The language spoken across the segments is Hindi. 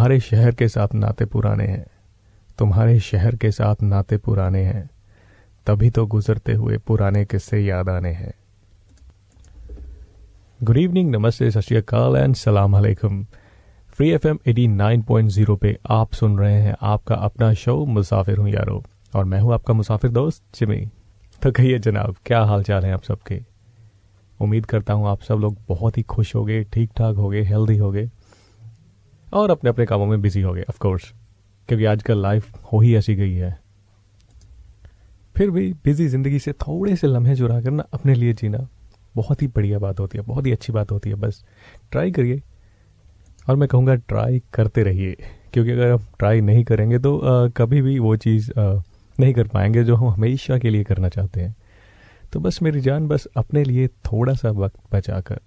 तुम्हारे शहर के साथ नाते पुराने हैं। तुम्हारे शहर के साथ नाते पुराने हैं। तभी तो गुजरते हुए पुराने किस्से याद आने हैं। गुड इवनिंग नमस्ते, सत श्रीकाल एंड सलाम अलैकुम। Free F M eighty nine point zero पे आप सुन रहे हैं आपका अपना शो मुसाफिर हूँ यारो, और मैं हूँ आपका मुसाफिर दोस्त, जिमी। तो कहिए जनाब, क्या हाल चाल है आप सबके? उम्मीद करता हूँ आप सब लोग बहुत ही खुश हो गए ठीक ठाक हो गए हेल्दी हो गए और अपने अपने कामों में बिज़ी हो गए ऑफ़ कोर्स क्योंकि आजकल लाइफ हो ही ऐसी गई है। फिर भी बिज़ी ज़िंदगी से थोड़े से लम्हे चुरा कर ना अपने लिए जीना बहुत ही बढ़िया बात होती है बहुत ही अच्छी बात होती है। बस ट्राई करिए और मैं कहूँगा ट्राई करते रहिए क्योंकि अगर आप ट्राई नहीं करेंगे तो आ, कभी भी वो चीज़ नहीं कर पाएँगे जो हम हमेशा के लिए करना चाहते हैं। तो बस मेरी जान बस अपने लिए थोड़ा सा वक्त बचाकर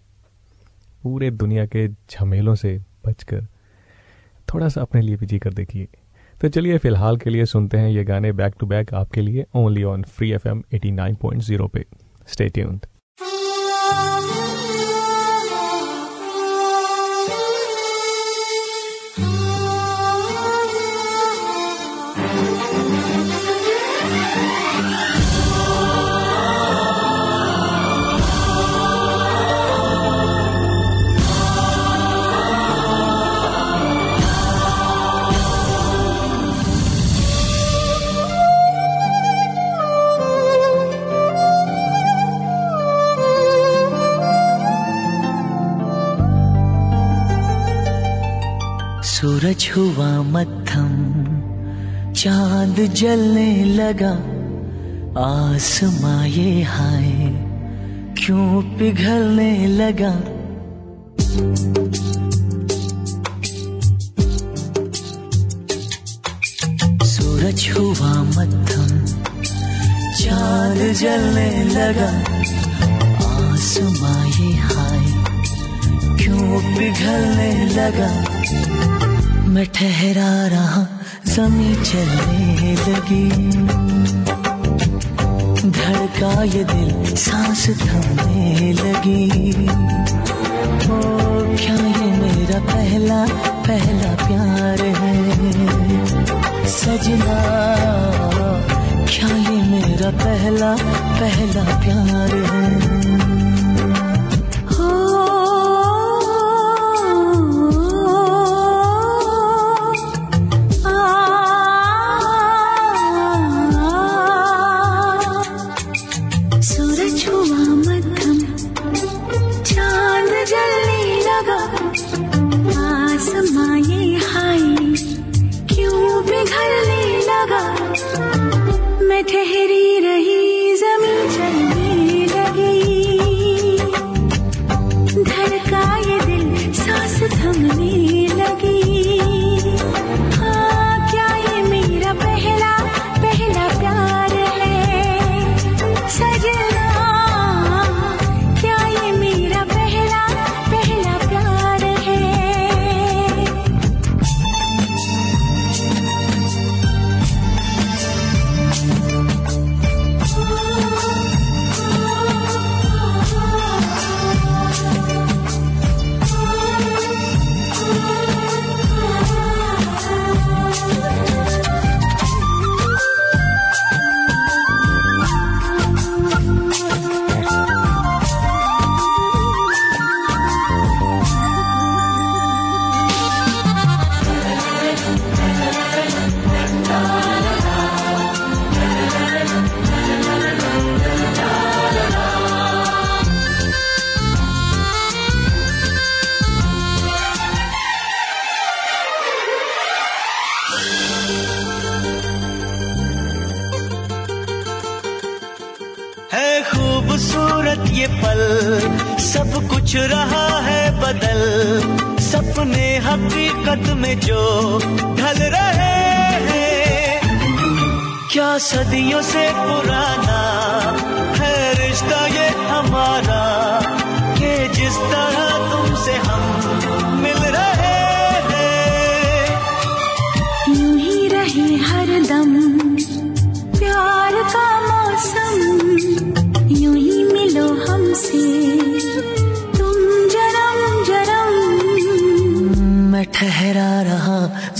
पूरे दुनिया के झमेलों से बचकर थोड़ा सा अपने लिए भी जी कर देखिए। तो चलिए फ़िलहाल के लिए सुनते हैं ये गाने बैक टू बैक आपके लिए only on free F M eighty nine point zero पे। स्टे ट्यून्ड सूरज हुआ मत्थम चाँद जलने लगा, आसमां ये हाय, क्यों पिघलने लगा? सूरज हुआ मत्थम चाँद जलने लगा, आसमां ये हाय, क्यों पिघलने लगा? मैं ठहरा रहा जमी चलने लगी। धड़का ये दिल सांस थमने लगी। ओ, क्या ये मेरा पहला पहला प्यार है? सजना, क्या ये मेरा पहला पहला प्यार है?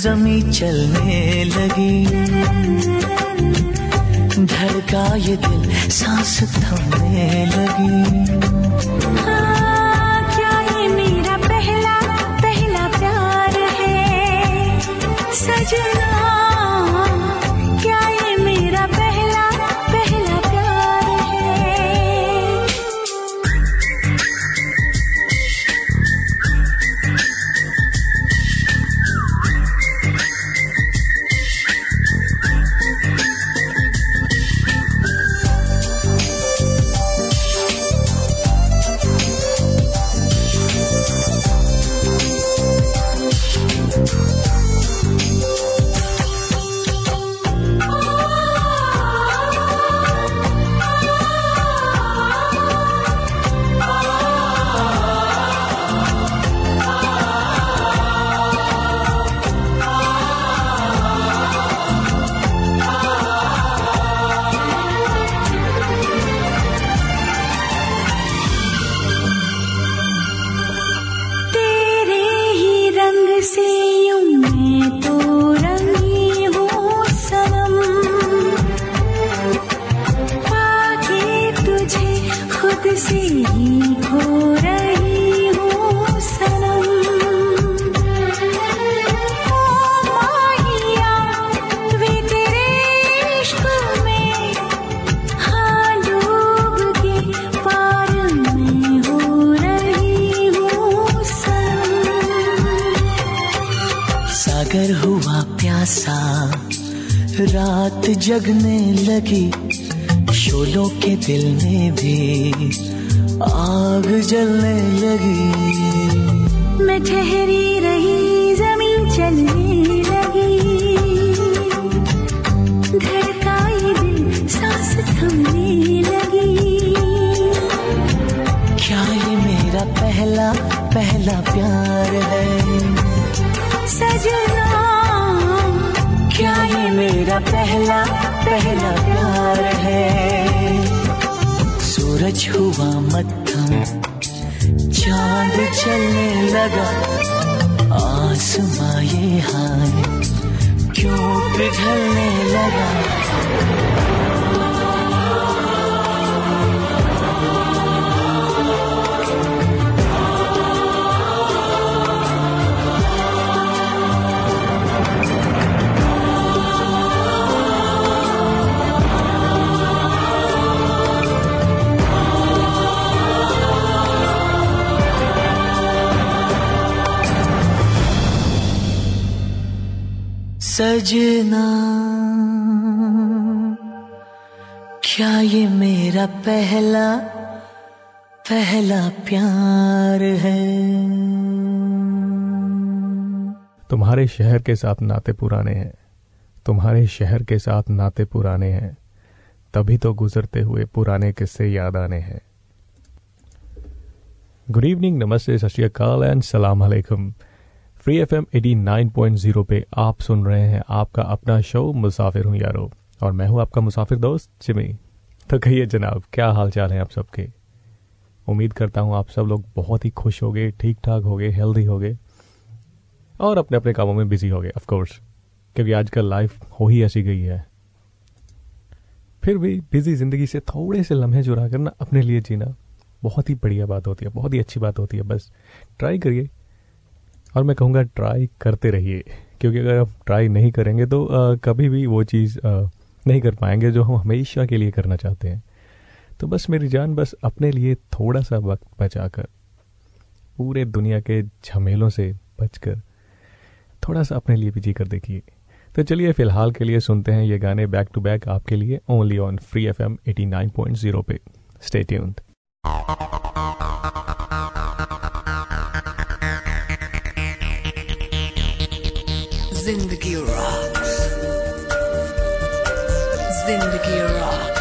जमी चलने लगी। धड़का ये दिल सांस थमने लगी। हाँ, क्या ये मेरा पहला पहला प्यार है? रात जगने लगी शोलों के दिल में भी आग जलने लगी। मैं ठहरी रही ज़मीन चलने लगी। धड़का ये दिल सांस थमने लगी। क्या ये मेरा पहला पहला प्यार है? सजना मेरा पहला पहला प्यार है। सूरज हुआ मत्थम चाँद चलने लगा। आसमां ये हाय, क्यों पिघलने लगा? सजना, क्या ये मेरा पहला पहला प्यार है? तुम्हारे शहर के साथ नाते पुराने हैं, तुम्हारे शहर के साथ नाते पुराने हैं, तभी तो गुजरते हुए पुराने किस्से याद आने हैं। गुड इवनिंग नमस्ते, सत श्रीकाल एंड सलाम अलैकुम। Free F M eighty nine point zero पे आप सुन रहे हैं आपका अपना शो मुसाफिर हूँ यारो। और मैं हूँ आपका मुसाफिर दोस्त जिमी तो कहिए जनाब, क्या हाल चाल है आप सबके? उम्मीद करता हूँ आप सब लोग बहुत ही खुश हो गए ठीक ठाक हो गए हेल्दी हो गए और अपने अपने कामों में बिज़ी हो गए ऑफ़ कोर्स क्योंकि आजकल लाइफ हो ही ऐसी गई है। फिर भी बिज़ी ज़िंदगी से थोड़े से लम्हे चुरा कर ना अपने लिए जीना, बहुत ही बढ़िया बात होती है, बहुत ही अच्छी बात होती है, बस। ट्राई करिए। और मैं कहूँगा ट्राई करते रहिए। क्योंकि अगर आप ट्राई नहीं करेंगे तो आ, कभी भी वो चीज़ नहीं कर पाएँगे जो हम हमेशा के लिए करना चाहते हैं। तो बस मेरी जान बस अपने लिए थोड़ा सा वक्त बचाकर पूरे दुनिया के झमेलों से बचकर थोड़ा सा अपने लिए भी जी कर देखिए। तो चलिए फ़िलहाल के लिए सुनते हैं ये गाने बैक टू बैक आपके लिए only on free F M eighty nine point zero पे। स्टे ट्यून्ड ज़िंदगी रॉक्स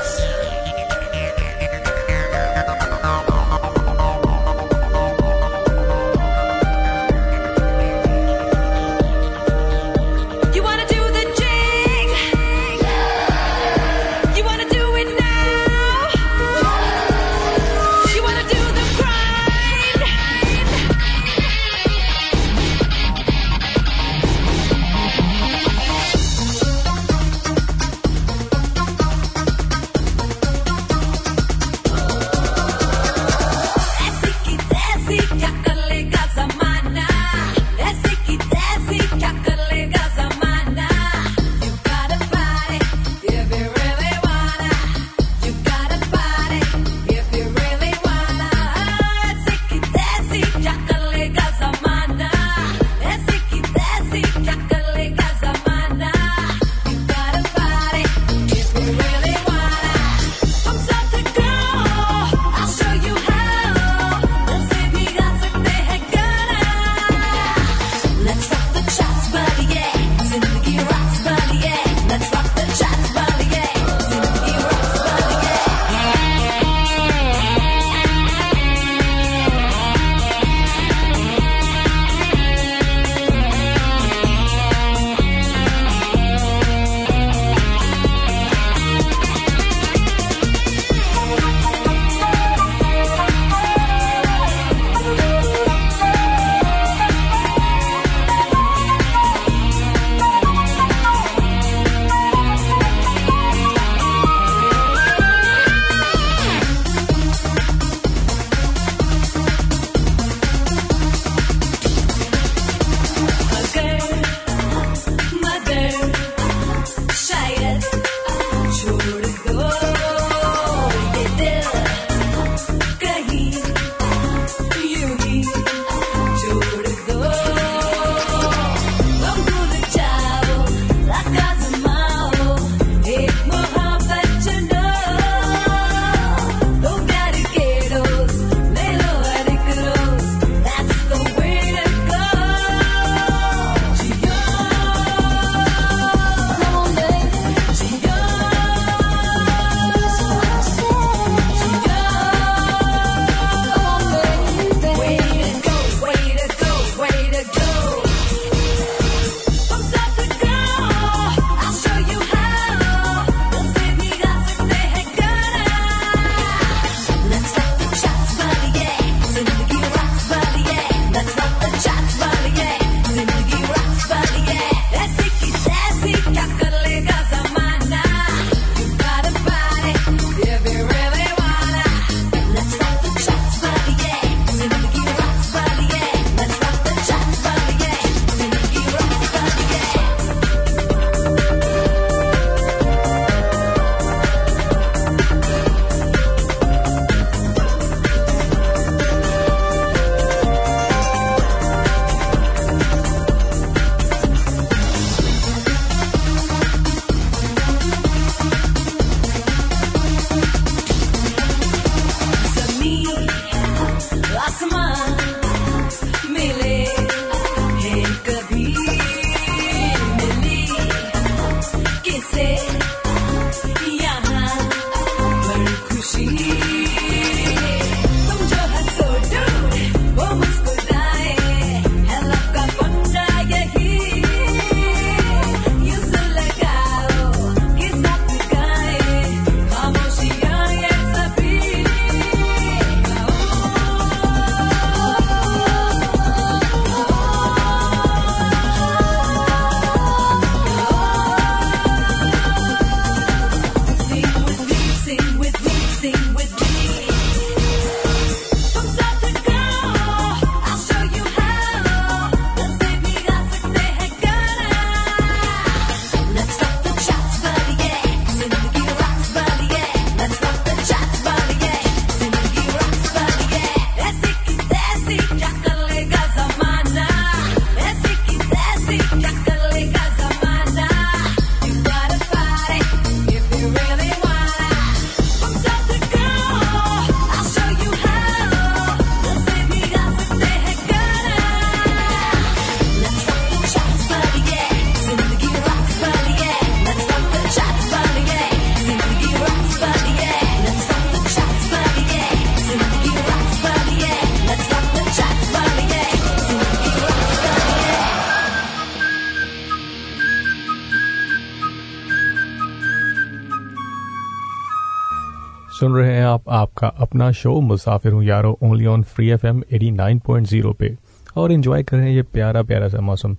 अपना शो मुसाफिर हूँ यारो only on free F M eighty nine point zero पे। और इन्जॉय कर रहे हैं ये प्यारा प्यारा सा मौसम।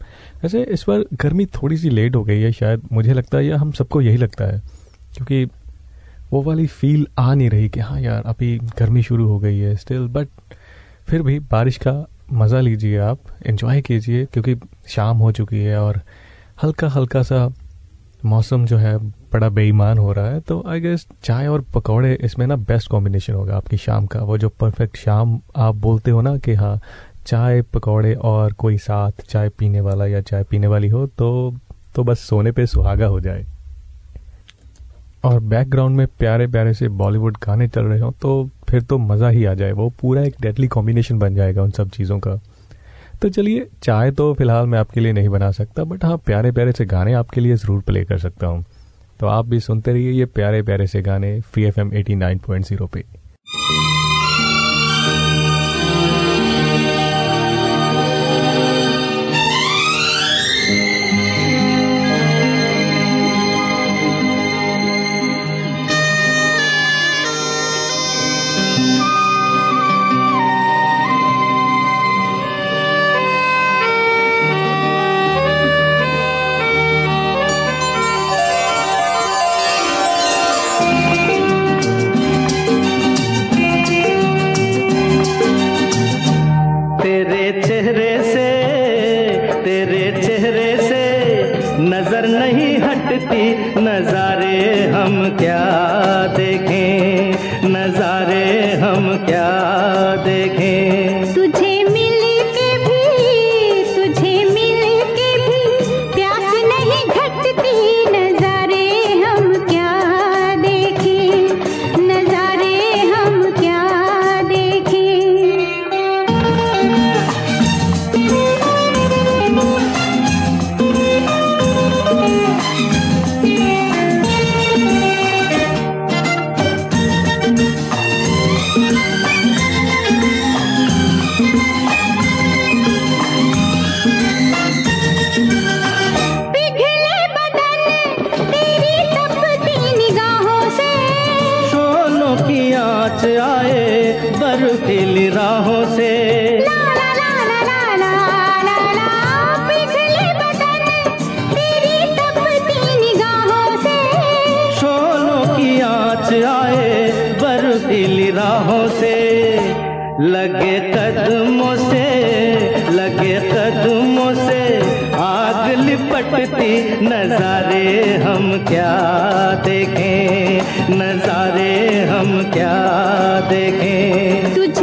वैसे इस बार गर्मी थोड़ी सी लेट हो गई है शायद, मुझे लगता है या हम सबको यही लगता है। क्योंकि वो वाली फील आ नहीं रही कि हाँ यार, अभी गर्मी शुरू हो गई है स्टिल बट फिर भी बारिश का मज़ा लीजिए आप इन्जॉय कीजिए, क्योंकि शाम हो चुकी है और हल्का हल्का सा मौसम जो है बड़ा बेईमान हो रहा है तो आई गेस चाय और पकौड़े इसमें ना बेस्ट कॉम्बिनेशन होगा आपकी शाम का। वो जो परफेक्ट शाम आप बोलते हो ना कि हाँ चाय, पकौड़े और कोई साथ चाय पीने वाला या चाय पीने वाली हो तो तो बस सोने पे सुहागा हो जाए। और बैकग्राउंड में प्यारे प्यारे से बॉलीवुड गाने चल रहे हो तो फिर तो मज़ा ही आ जाए। वो पूरा एक डेडली कॉम्बिनेशन बन जाएगा उन सब चीज़ों का। तो चलिए, चाय तो फ़िलहाल मैं आपके लिए नहीं बना सकता बट हाँ प्यारे प्यारे से गाने आपके लिए ज़रूर प्ले कर सकता हूँ। तो आप भी सुनते रहिए ये प्यारे प्यारे से गाने free F M eighty nine point zero पे। आए बर्फीली राहों से। लगे कदमों से, लगे कदमों से आग लिपटती नजारे हम क्या देखें, नजारे हम क्या देखें। तुझे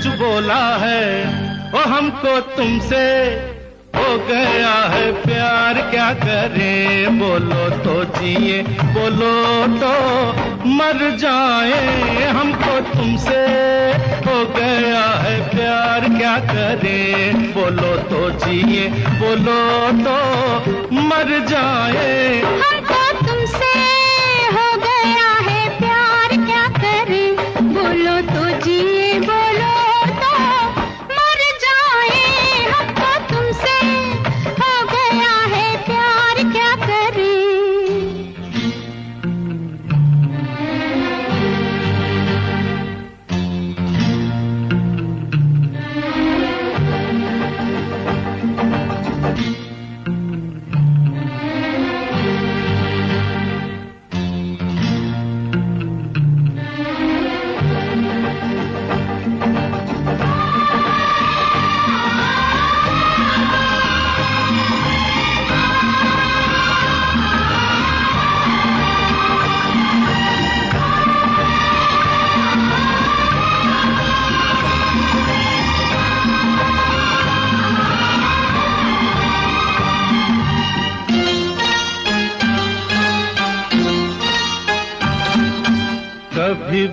सच बोला है, वो हमको तुमसे हो गया है प्यार। क्या करें? बोलो तो जिए, बोलो तो मर जाए। हमको तुमसे हो गया है प्यार। क्या करें? बोलो तो जिए, बोलो तो मर जाए।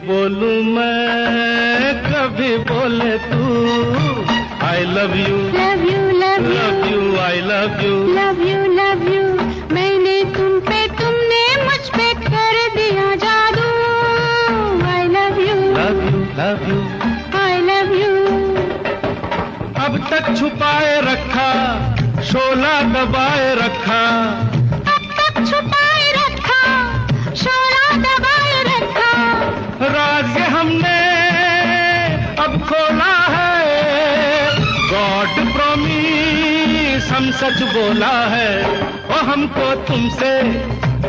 बोलूँ मैं? कभी बोले तू I love you love you love love you I love you love you love you मैंने तुम पे तुमने मुझ पे कर दिया जादू। I love you love you love you I love you अब तक छुपाए रखा शोला दबाए रखा। सच बोला है वो हमको तुमसे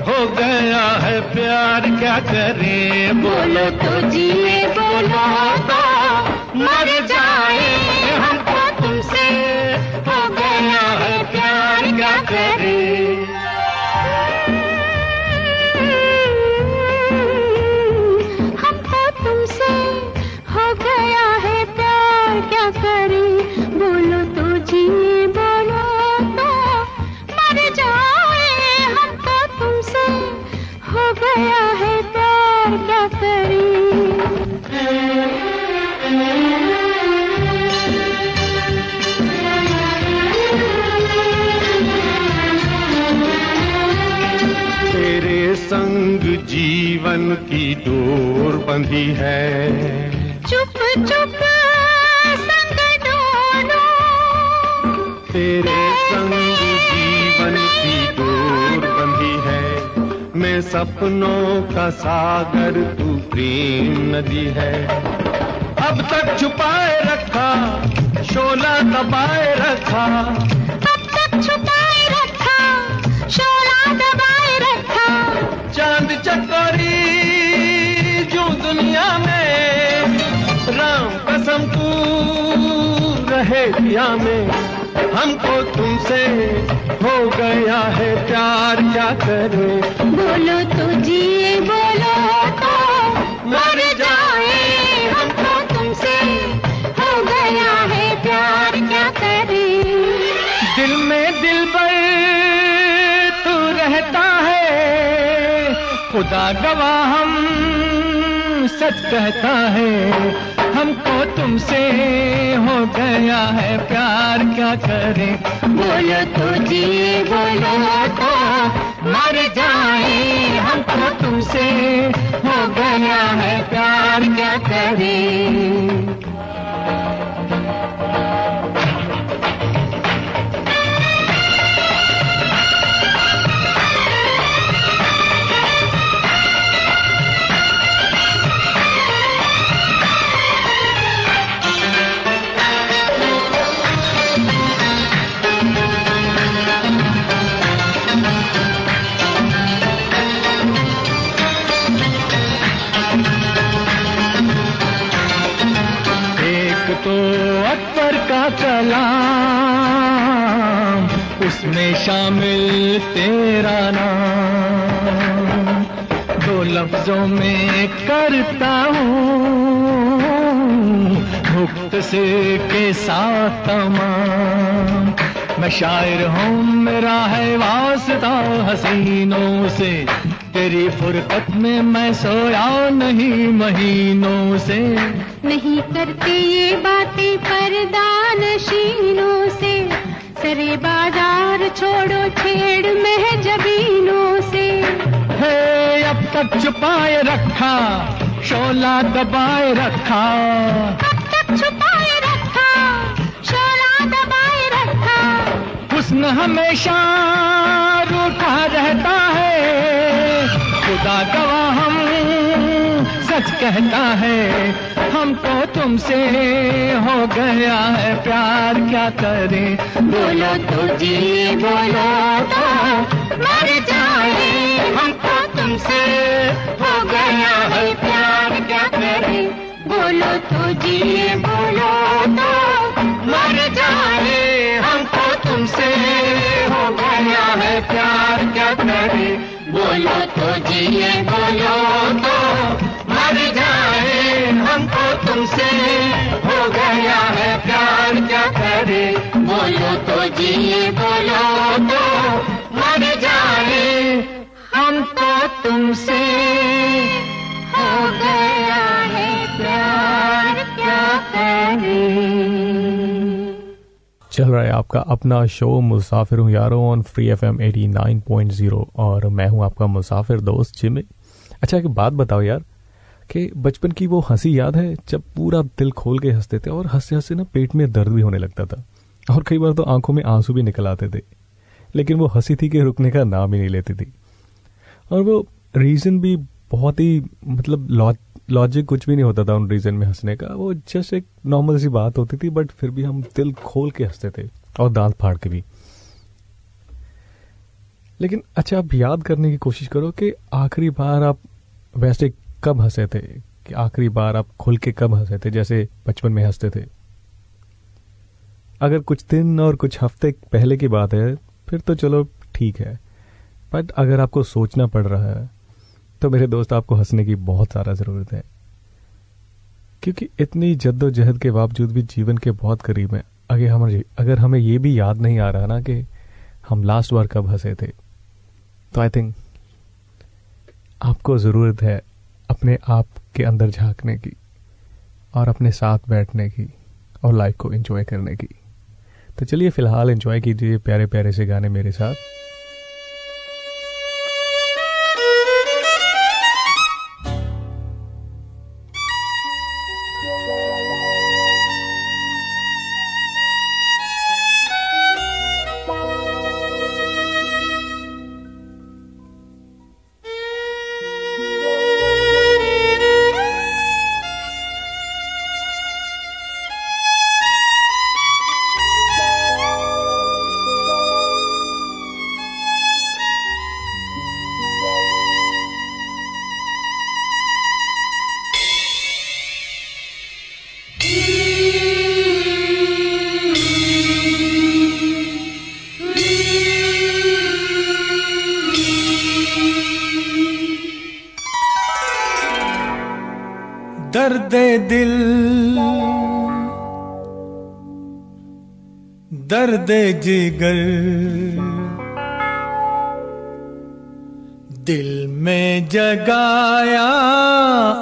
हो गया है प्यार क्या करें? बोलो तो जीने बोलो तो मर जीवन की डोर बंधी है। चुप चुप संग दोनों। तेरे संग जीवन की डोर बंधी है। मैं सपनों का सागर तू प्रेम नदी है। अब तक छुपाए रखा शोला दबाए रखा चाँद चकोरी जो दुनिया में राम कसम तू रहे दिया में। हमको तुमसे हो गया है प्यार, क्या करें? बोलो तो जिए, बोलो तो खुदा गवाह हम। सच कहता है, हमको तुमसे हो गया है प्यार, क्या करें? बोलो तो जिए बोलो तो मर जाए, हमको तुमसे हो गया है प्यार, क्या करें? कलाम उसमें शामिल तेरा नाम। दो लफ्जों में करता हूँ, मुक्त से के साथ तमाम। मैं शायर हूँ, मेरा है वास्ता हसीनों से। तेरी फुरकत में मैं सोया नहीं महीनों से। नहीं करते ये बातें परदान शीनों से। सरे बाज़ार छोड़ो छेड़ में जबीनों से। है अब तक छुपाए रखा शोला दबाए रखा। अब तक छुपाए रखा शोला दबाए रखा। हुस्न हमेशा रूठा रहता है। खुदा गवाह हम। सच कहता है, हमको तुमसे हो गया है प्यार, क्या करें? बोलो तो जी, बोलो तो मर जाए, हमको तुमसे हो गया है प्यार, क्या करे? बोलो तो जी, बोलो तो मर जाए, हमको तुमसे हो गया है प्यार क्या करे? बोलो तो जिए, बोलो तो मर जाए। हमको तुमसे हो गया है प्यार क्या करे? बोलो तो जी बोलो तो मर जाए। हमको तुमसे हो गया है प्यार क्या करे? चल रहा है आपका अपना शो मुसाफिर हूँ यारों on free F M eighty nine point zero और मैं हूँ आपका मुसाफिर दोस्त जिमे अच्छा एक बात बताओ यार कि बचपन की वो हँसी याद है जब पूरा दिल खोल के हँसते थे और हँसते हँसते ना पेट में दर्द भी होने लगता था और कई बार तो आँखों में आँसू भी निकल आते थे, लेकिन वो हँसी थी कि रुकने का नाम ही नहीं लेती थी। और वो रीज़न भी बहुत ही मतलब लॉजिक कुछ भी नहीं होता था उन रीज़न में हंसने का। वो जस्ट एक नॉर्मल सी बात होती थी बट फिर भी हम दिल खोल के हँसते थे और दांत फाड़ के भी। लेकिन अच्छा आप याद करने की कोशिश करो कि आखिरी बार आप वैसे कब हंसे थे? कि आखिरी बार आप खुल के कब हंसे थे, जैसे बचपन में हँसते थे? अगर कुछ दिन और कुछ हफ़्ते पहले की बात है, फिर तो चलो ठीक है। बट अगर आपको सोचना पड़ रहा है तो मेरे दोस्त, आपको हंसने की बहुत सारा ज़रूरत है। क्योंकि इतनी जद्दोजहद के बावजूद भी जीवन के बहुत करीब हैं। अगर हमें अगर हमें ये भी याद नहीं आ रहा ना कि हम लास्ट बार कब हंसे थे। तो आई थिंक आपको ज़रूरत है अपने आप के अंदर झांकने की और अपने साथ बैठने की और लाइफ को एंजॉय करने की। तो चलिए फ़िलहाल एंजॉय कीजिए प्यारे प्यारे से गाने मेरे साथ। दर्द दिल। दर्द जिगर। दिल में जगाया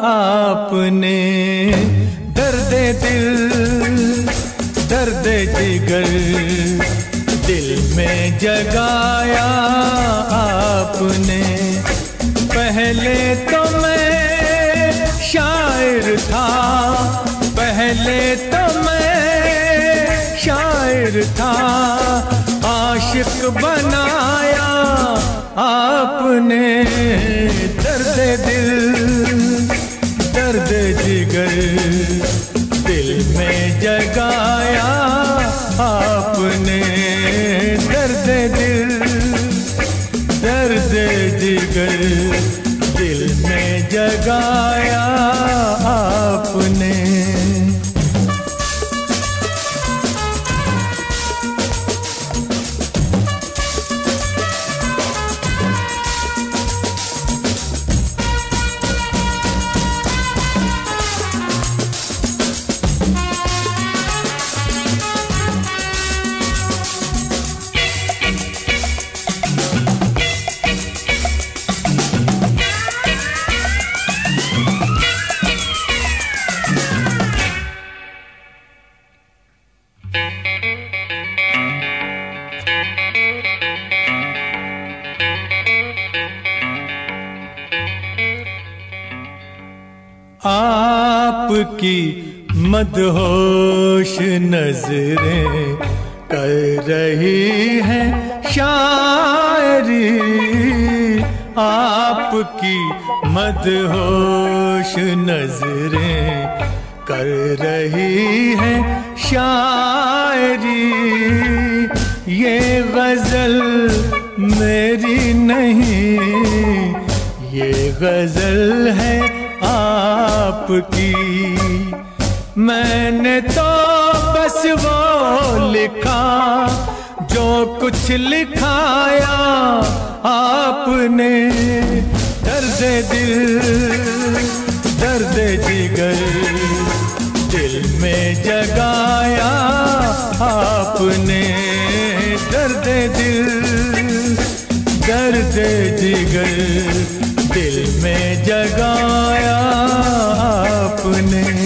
आपने। दर्द दिल, दर्द जिगर। दिल में जगाया आपने। पहले तो मैं शायर था, पहले तो मैं शायर था, आशिक बनाया आपने दर्द दिल, दर्द जिगर दिल में जगाया। आपकी मदहोश नज़रें कर रही है शायरी। आपकी मदहोश नज़रें कर रही है शायरी। ये गज़ल मेरी नहीं, ये गज़ल है आपकी। मैंने तो बस वो लिखा, जो कुछ लिखाया आपने। दर्द दिल, दर्द जिगर, दिल में जगाया आपने। दर्द दिल, दर्द जिगर दिल में जगाया आपने।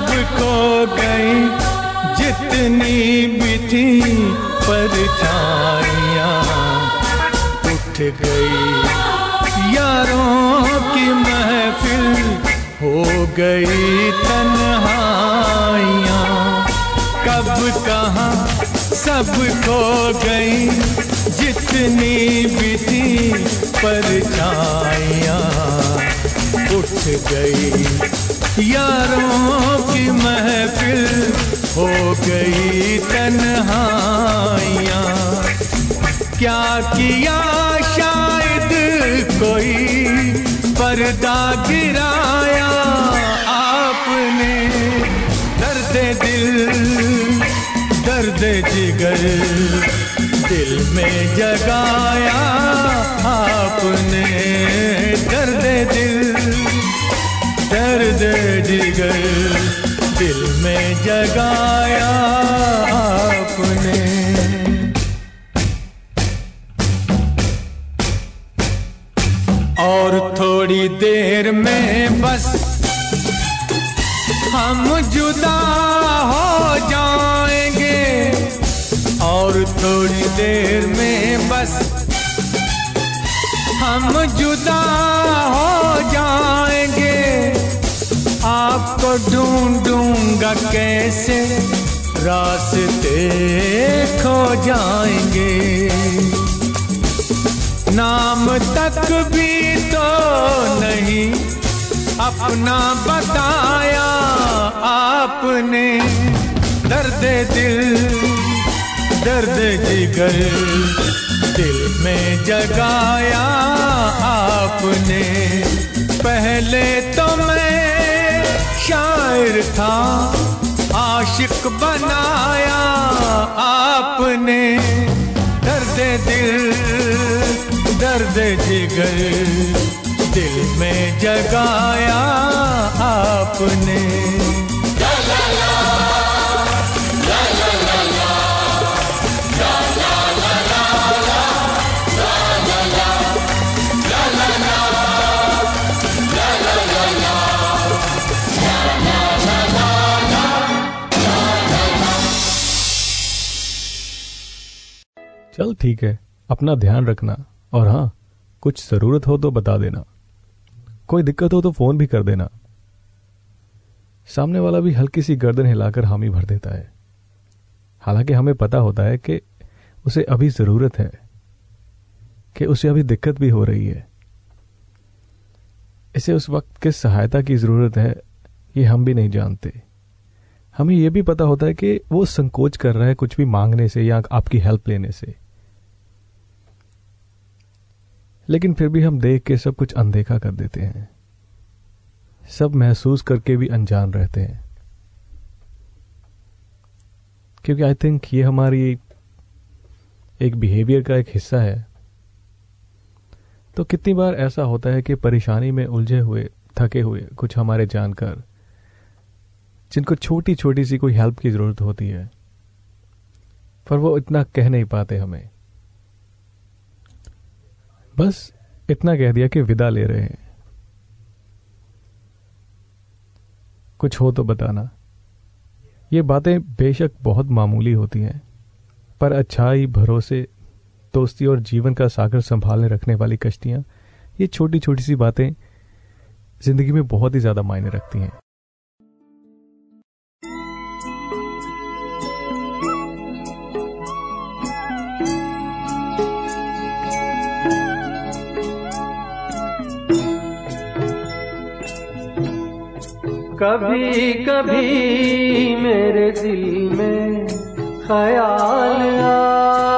सब खो गई जितनी भी थी परछाइयाँ उठ गई यारों की महफिल हो गई तन्हाइयाँ। कब कहा सब खो गई जितनी भी थी परछाइयाँ उठ गई। यारों की महफिल हो गई तन्हाइयाँ। क्या किया शायद कोई पर्दा गिराया आपने? दर्द दिल, दर्द जिगर, दिल में जगाया आपने। जिगर दिल में जगाया आपने। और थोड़ी देर में बस हम जुदा हो जाएँगे। और थोड़ी देर में बस हम जुदा ढूंढूँगा कैसे? रास्ते खो जाएँगे। नाम तक भी तो नहीं, अपना बताया आपने। दर्द दिल, दर्द जिगर, दिल में जगाया आपने। पहले तो मैं शायर था आशिक बनाया आपने। दर्द दिल दर्द जिगर दिल में जगाया आपने। चल ठीक है, अपना ध्यान रखना, और हाँ कुछ ज़रूरत हो तो बता देना। कोई दिक्कत हो तो फ़ोन भी कर देना। सामने वाला भी हल्की सी गर्दन हिलाकर हामी भर देता है। हालाँकि हमें पता होता है कि उसे अभी ज़रूरत है, कि उसे अभी दिक्कत भी हो रही है। इसे उस वक्त किस सहायता की ज़रूरत है, ये हम भी नहीं जानते। हमें यह भी पता होता है कि वो संकोच कर रहा है कुछ भी मांगने से या आपकी हेल्प लेने से। लेकिन फिर भी हम देख के सब कुछ अनदेखा कर देते हैं। सब महसूस करके भी अनजान रहते हैं। क्योंकि आई थिंक ये हमारी एक बिहेवियर का एक हिस्सा है। तो कितनी बार ऐसा होता है कि परेशानी में उलझे हुए, थके हुए कुछ हमारे जानकर, जिनको छोटी छोटी सी कोई हेल्प की ज़रूरत होती है, पर वो इतना कह नहीं पाते हमें। बस इतना कह दिया कि विदा ले रहे हैं। कुछ हो तो बताना। ये बातें बेशक बहुत मामूली होती हैं, पर अच्छाई, भरोसे, दोस्ती और जीवन का सागर संभालने रखने वाली कश्तियाँ, ये छोटी छोटी सी बातें ज़िंदगी में बहुत ही ज़्यादा मायने रखती हैं। कभी कभी मेरे दिल में ख्याल आता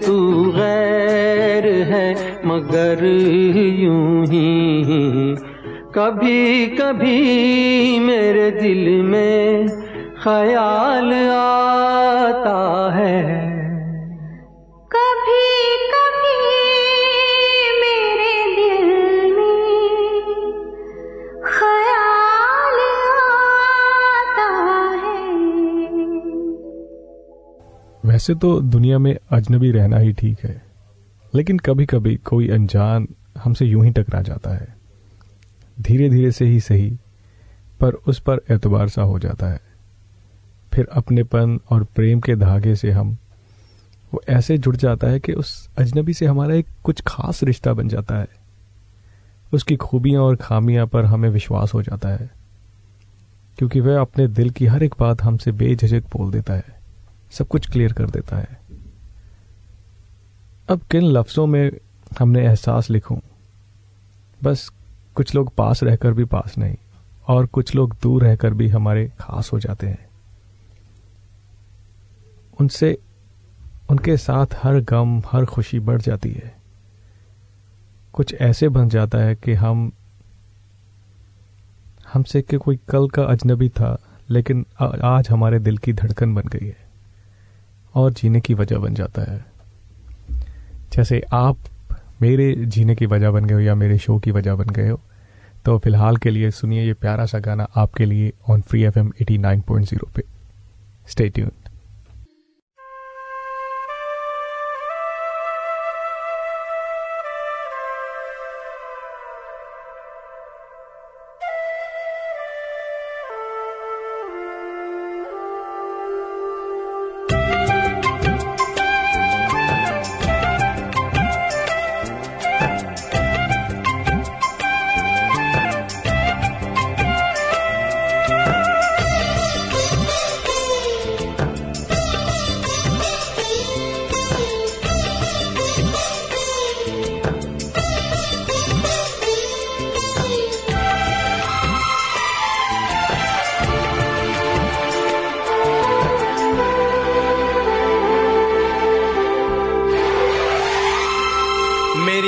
तू गैर है मगर यूँ ही कभी वैसे तो दुनिया में अजनबी रहना ही ठीक है, लेकिन कभी कभी कोई अनजान हमसे यूँ ही टकरा जाता है। धीरे धीरे से ही सही, पर उस पर एतबार सा हो जाता है। फिर अपनेपन और प्रेम के धागे से हम, वो ऐसे जुड़ जाता है कि उस अजनबी से हमारा एक कुछ खास रिश्ता बन जाता है। उसकी खूबियाँ और खामियाँ पर हमें विश्वास हो जाता है, क्योंकि वह अपने दिल की हर एक बात हमसे बेझिझक बोल देता है। सब कुछ क्लियर कर देता है। अब किन लफ्ज़ों में हमने एहसास लिखूं? बस कुछ लोग पास रहकर भी पास नहीं, और कुछ लोग दूर रहकर भी हमारे खास हो जाते हैं। उनसे, उनके साथ हर गम, हर खुशी बढ़ जाती है। कुछ ऐसे बन जाता है कि हम, हमसे कि कोई कल का अजनबी था, लेकिन आज हमारे दिल की धड़कन बन गई है। और जीने की वजह बन जाता है। जैसे आप मेरे जीने की वजह बन गए हो या मेरे शो की वजह बन गए हो तो फ़िलहाल के लिए सुनिए ये प्यारा सा गाना आपके लिए on free F M eighty nine point zero पे। स्टे ट्यून्ड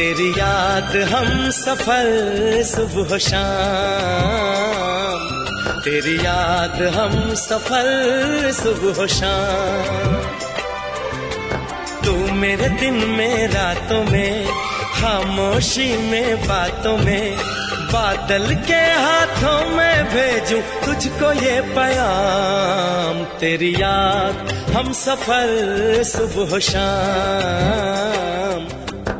तेरी याद हम सफल सुबह शाम। तेरी याद हम सफल सुबह शाम। तू मेरे दिन में, रातों में, खामोशी में, बातों में, बादल के हाथों में भेजूं तुझको ये पैगाम। तेरी याद हम सफल सुबह शाम।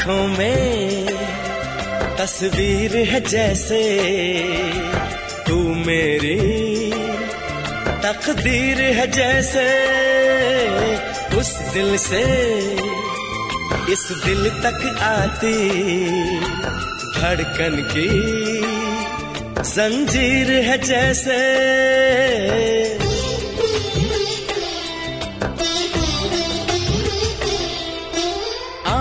आँखों में तस्वीर है जैसे, तू मेरी तकदीर है जैसे। उस दिल से इस दिल तक आती धड़कन की जंजीर है जैसे।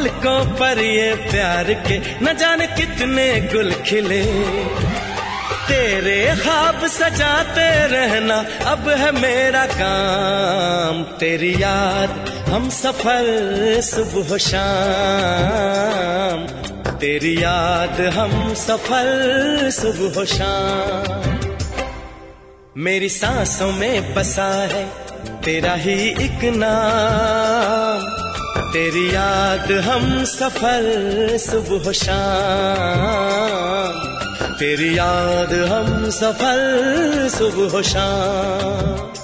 पलकों पर ये प्यार के न जाने कितने गुल खिले। तेरे ख्वाब सजाते रहना अब है मेरा काम। तेरी याद हम सफ़र सुबह शाम। तेरी याद हम सफ़र सुबह शाम। मेरी सांसों में बसा है तेरा ही एक नाम। तेरी याद हम सफ़र सुबह शाम। तेरी याद हम सफ़र सुबह शाम।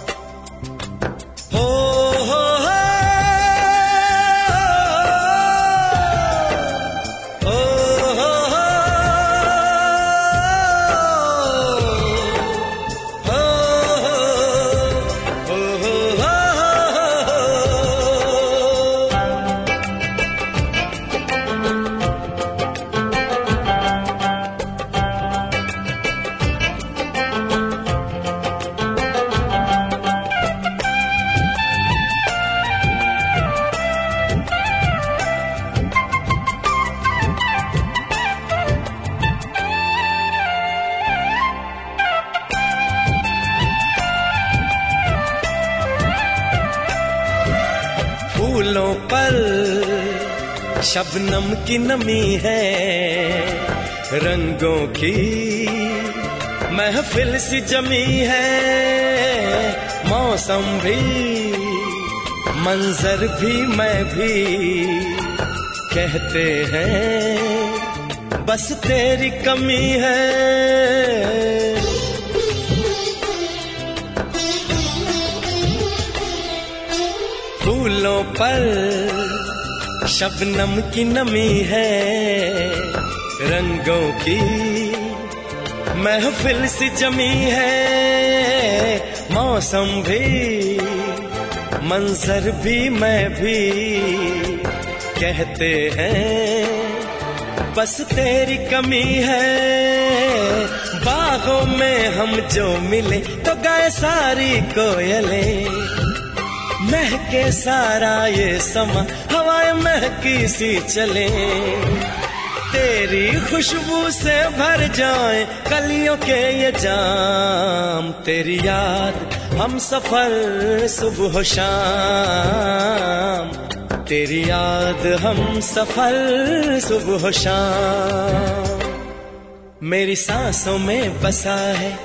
शबनम की नमी है। रंगों की महफिल सी जमी है। मौसम भी, मंजर भी, मैं भी कहते हैं, बस तेरी कमी है। फूलों पर शबनम की नमी है रंगों की महफिल सी जमी है। मौसम भी, मंजर भी, मैं भी कहते हैं, बस तेरी कमी है। बागों में हम जो मिले तो गाए सारी कोयलें। महके सारा ये समा महकी सी चले। तेरी खुशबू से भर जाए कलियों के ये जाम। तेरी याद हम सफ़र सुबह शाम। तेरी याद हम सफ़र सुबह शाम। मेरी सांसों में बसा है,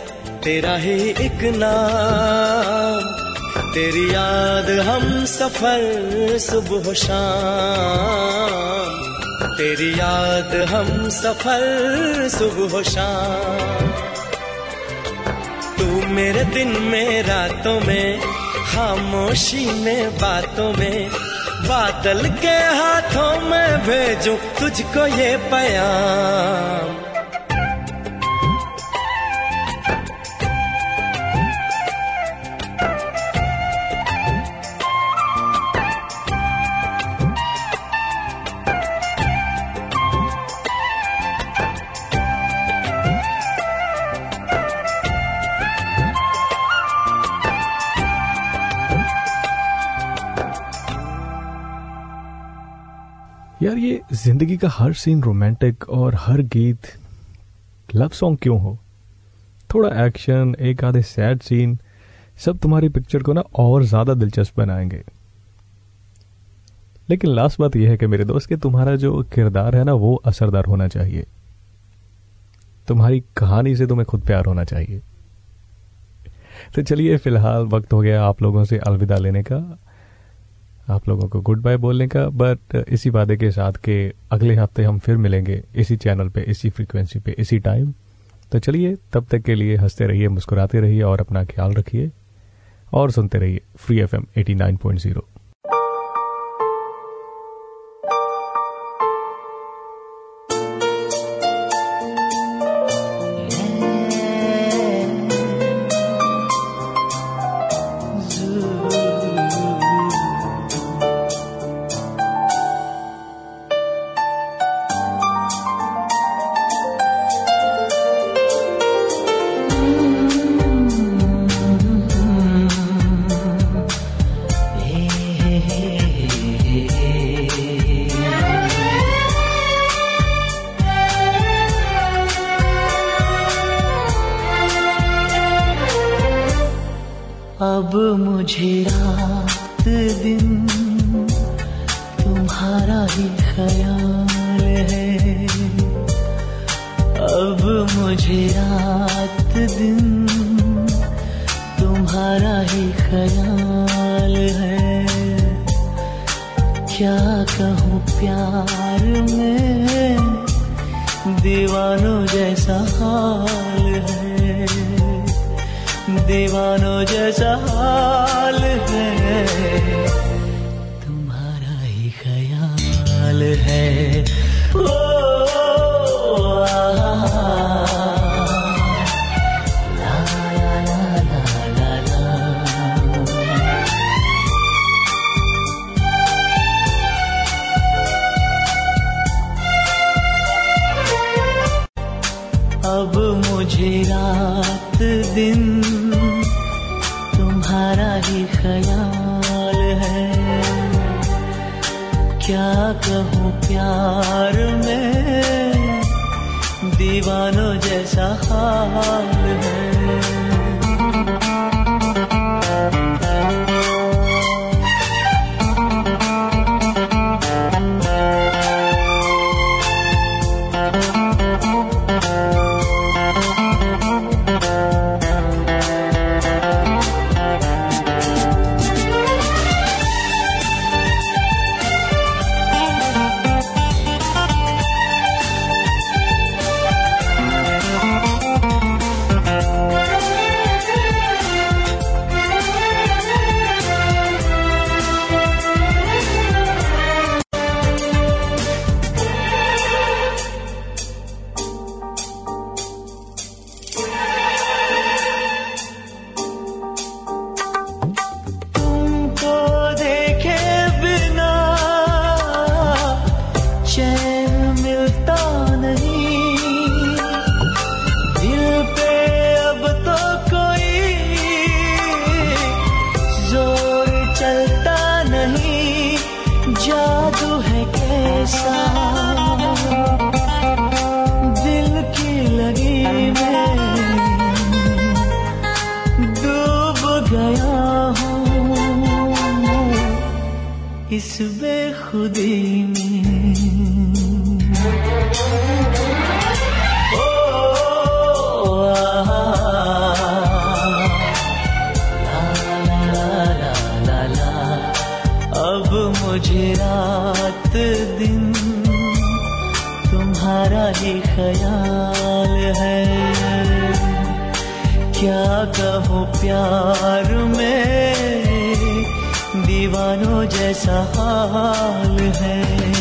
तेरा ही एक नाम। तेरी याद हम सफ़र सुबह शाम। तेरी याद हम सफ़र सुबह शाम। तू मेरे दिन में, रातों में, खामोशी में, बातों में, बादल के हाथों में भेजूं तुझको ये पैगाम। ज़िंदगी का हर सीन रोमांटिक और हर गीत लव सॉन्ग क्यों हो? थोड़ा एक्शन एक आधे सैड सीन सब तुम्हारी पिक्चर को ना और ज़्यादा दिलचस्प बनाएँगे। लेकिन लास्ट बात यह है कि मेरे दोस्त, कि तुम्हारा जो किरदार है ना, वो असरदार होना चाहिए। तुम्हारी कहानी से तुम्हें खुद प्यार होना चाहिए। तो चलिए, फ़िलहाल वक्त हो गया आप लोगों से अलविदा लेने का। आप लोगों को गुड बाय बोलने का बट इसी वादे के साथ के अगले हफ़्ते हम फिर मिलेंगे इसी चैनल पे, इसी फ्रीक्वेंसी पे, इसी टाइम तो चलिए, तब तक के लिए हँसते रहिए, मुस्कुराते रहिए और अपना ख्याल रखिए और सुनते रहिए free F M eighty nine point zero ख्याल है? क्या कहूँ प्यार में? दीवानों जैसा हाल है। रात दिन तुम्हारा ही ख्याल है। क्या कहो प्यार में दीवानों जैसा हाल है।